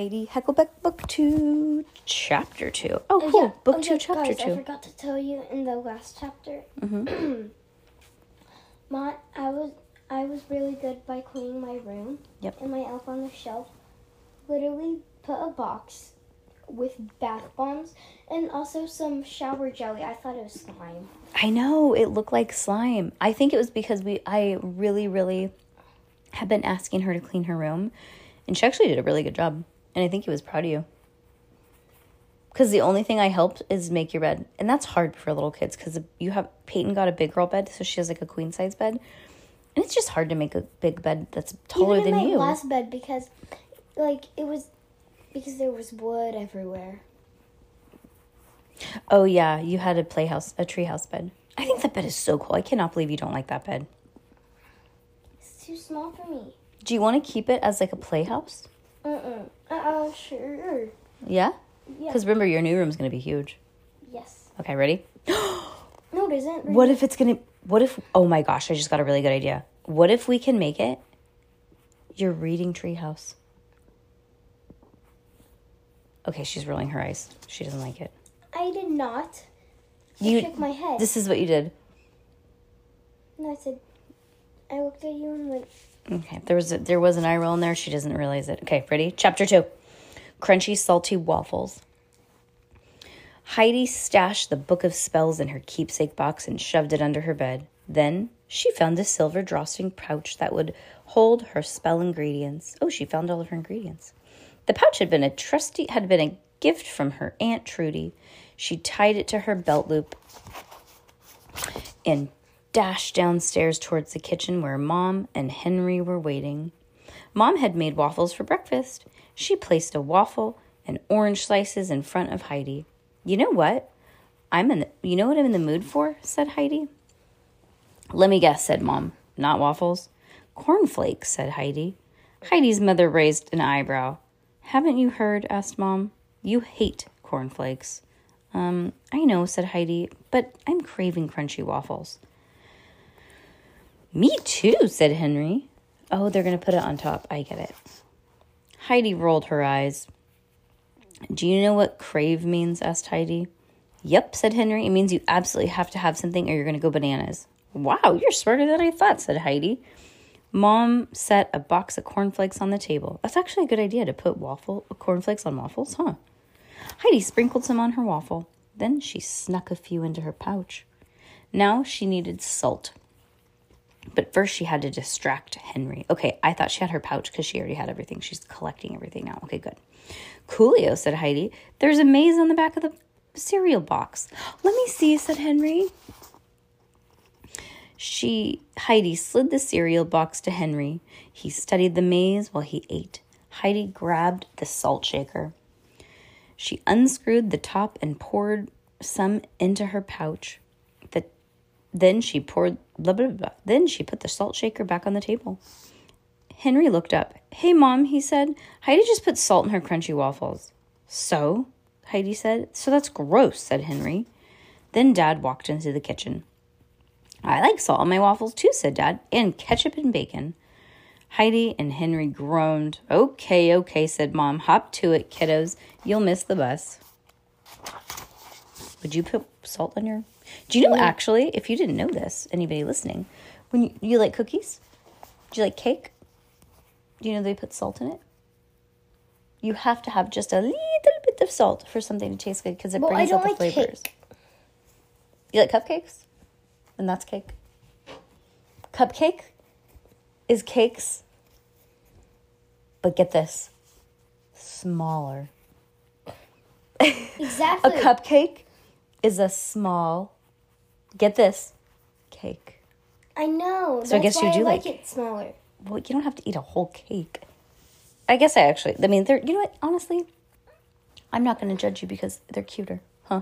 Heidi Heckelbeck, Book 2, Chapter 2. Oh, uh, cool. Book 2, Chapter guys, I forgot to tell you in the last chapter. Mm-hmm. My, I was I was really good by cleaning my room. Yep. And my elf on the shelf literally put a box with bath bombs and also some shower jelly. I thought it was slime. I know, it looked like slime. I think it was because we I really, really have been asking her to clean her room, and she actually did a really good job. And I think he was proud of you. Because the only thing I helped is make your bed. And that's hard for little kids because you have Peyton got a big girl bed, so she has like a queen size bed. And it's just hard to make a big bed that's taller Even in than my you. last bed because like it was because there was wood everywhere. Oh yeah, you had a playhouse, a treehouse bed. I think that bed is so cool. I cannot believe you don't like that bed. It's too small for me. Do you want to keep it as like a playhouse? Uh-uh. Uh-uh, sure. Yeah? Yeah. Because remember, your new room's going to be huge. Yes. Okay, ready? No, it isn't. What if it's going to, what if, oh my gosh, I just got a really good idea. What if we can make it your reading treehouse? Okay, she's rolling her eyes. She doesn't like it. I did not. I You, shook my head. this is what you did. No, I said, I looked at you and went, Okay, there was a, there was an eye roll in there. She doesn't realize it. Okay, ready? Chapter two, crunchy salty waffles. Heidi stashed the book of spells in her keepsake box and shoved it under her bed. Then she found a silver drawstring pouch that would hold her spell ingredients. Oh, she found all of her ingredients. The pouch had been a trusty had been a gift from her aunt Trudy. She tied it to her belt loop and dashed downstairs towards the kitchen where Mom and Henry were waiting. Mom had made waffles for breakfast. She placed a waffle and orange slices in front of Heidi. You know what? I'm in the, you know what I'm in the mood for? said Heidi. Let me guess, said Mom. Not waffles. Cornflakes, said Heidi. Heidi's mother raised an eyebrow. Haven't you heard? asked Mom. You hate cornflakes. Um, I know, said Heidi, but I'm craving crunchy waffles. Me too, said Henry. Oh, they're going to put it on top. I get it. Heidi rolled her eyes. Do you know what crave means? asked Heidi. Yep, said Henry. It means you absolutely have to have something or you're going to go bananas. Wow, you're smarter than I thought, said Heidi. Mom set a box of cornflakes on the table. That's actually a good idea to put waffle cornflakes on waffles, huh? Heidi sprinkled some on her waffle. Then she snuck a few into her pouch. Now she needed salt. But first, she had to distract Henry. Okay, I thought she had her pouch because she already had everything. She's collecting everything now. Okay, good. Coolio, said Heidi. There's a maze on the back of the cereal box. Let me see, said Henry. She, Heidi, slid the cereal box to Henry. He studied the maze while he ate. Heidi grabbed the salt shaker. She unscrewed the top and poured some into her pouch. The, then she poured blah blah blah. Then she put the salt shaker back on the table. Henry looked up. Hey, Mom, he said. Heidi just put salt in her crunchy waffles. So? Heidi said. So that's gross, said Henry. Then Dad walked into the kitchen. I like salt on my waffles too, said Dad, and ketchup and bacon. Heidi and Henry groaned. Okay, okay, said Mom. Hop to it, kiddos. You'll miss the bus. Would you put salt on your. Do you know, actually, if you didn't know this, anybody listening, when you, you like cookies? Do you like cake? Do you know they put salt in it? You have to have just a little bit of salt for something to taste good because it Well, brings out the like flavors. cake. You like cupcakes? And that's cake. Cupcake is cakes, but get this smaller. exactly. A cupcake is a small, get this, cake. I know. So I guess you do I like, like- it smaller. Well, you don't have to eat a whole cake. I guess I actually, I mean, they're, you know what, honestly, I'm not going to judge you because they're cuter, huh?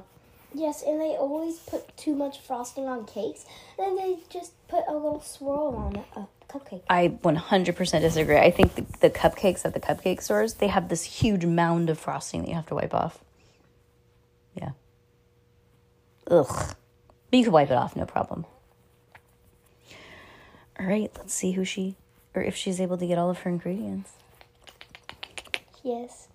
Yes, and they always put too much frosting on cakes, and they just put a little swirl on a cupcake. I 100% disagree. I think the, the cupcakes at the cupcake stores, they have this huge mound of frosting that you have to wipe off. Yeah. Ugh. But you could wipe it off, no problem. All right, let's see who she, or if she's able to get all of her ingredients. Yes.